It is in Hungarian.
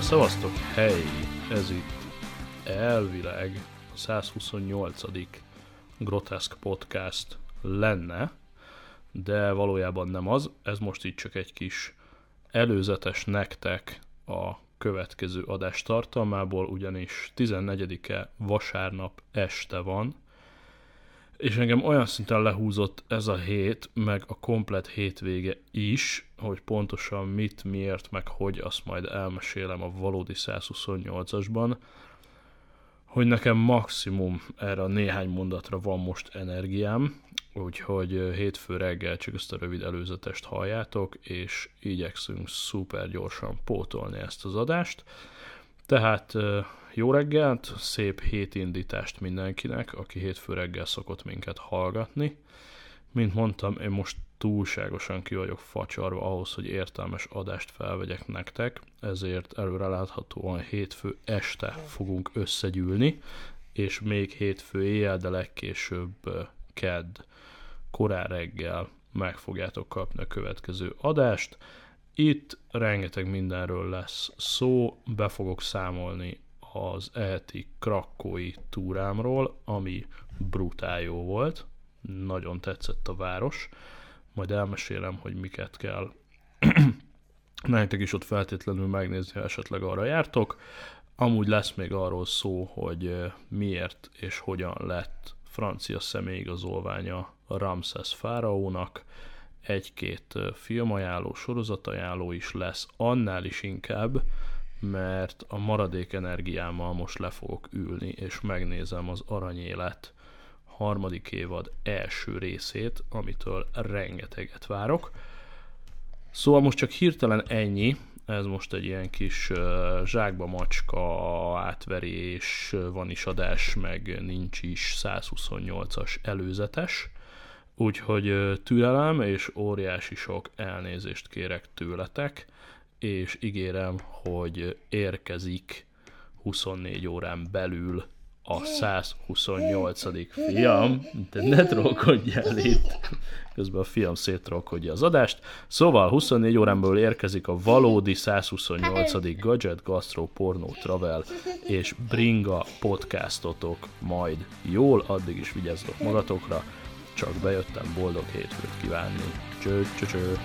szevasztok! Hely! Ez itt elvileg a 128. Grotesque Podcast lenne, de valójában nem az. Ez most itt csak egy kis előzetes nektek a következő adás tartalmából, ugyanis 14-e vasárnap este van, és engem olyan szinten lehúzott ez a hét, meg a komplet hétvége is, hogy pontosan mit, miért, meg hogy, azt majd elmesélem a valódi 128-asban, hogy nekem maximum erre a néhány mondatra van most energiám, úgyhogy hétfő reggel csak ezt a rövid előzetest halljátok, és igyekszünk szuper gyorsan pótolni ezt az adást. Tehát jó reggelt, szép hétindítást mindenkinek, aki hétfő reggel szokott minket hallgatni. Mint mondtam, én most túlságosan ki vagyok facsarva ahhoz, hogy értelmes adást felvegyek nektek, ezért előreláthatóan hétfő este fogunk összegyűlni, és még hétfő éjjel, de legkésőbb kedd korán reggel meg fogjátok kapni a következő adást. Itt rengeteg mindenről lesz szó, be fogok számolni az eheti krakkói túrámról, ami brutál jó volt, nagyon tetszett a város, majd elmesélem, hogy miket kell. Nektek is ott feltétlenül megnézni, ha esetleg arra jártok. Amúgy lesz még arról szó, hogy miért és hogyan lett francia személyigazolványa Ramses fáraónak, egy-két filmajánló, sorozatajánló is lesz, annál is inkább, mert a maradék energiámmal most le fogok ülni, és megnézem az Aranyélet harmadik évad első részét, amitől rengeteget várok. Szóval most csak hirtelen ennyi, ez most egy ilyen kis zsákba macska átverés, van is adás, meg nincs is 128-as előzetes. Úgyhogy türelem és óriási sok elnézést kérek tőletek és ígérem, hogy érkezik 24 órán belül a 128. fiam, de ne trollkodjál itt, közben a fiam széttrollkodja az adást. Szóval 24 órán belül érkezik a valódi 128. Gadget, Gastro, Porno, Travel és Bringa podcastotok majd jól, addig is vigyázzatok magatokra, csak bejöttem boldog hétfőt kívánni. Cső, cső, cső.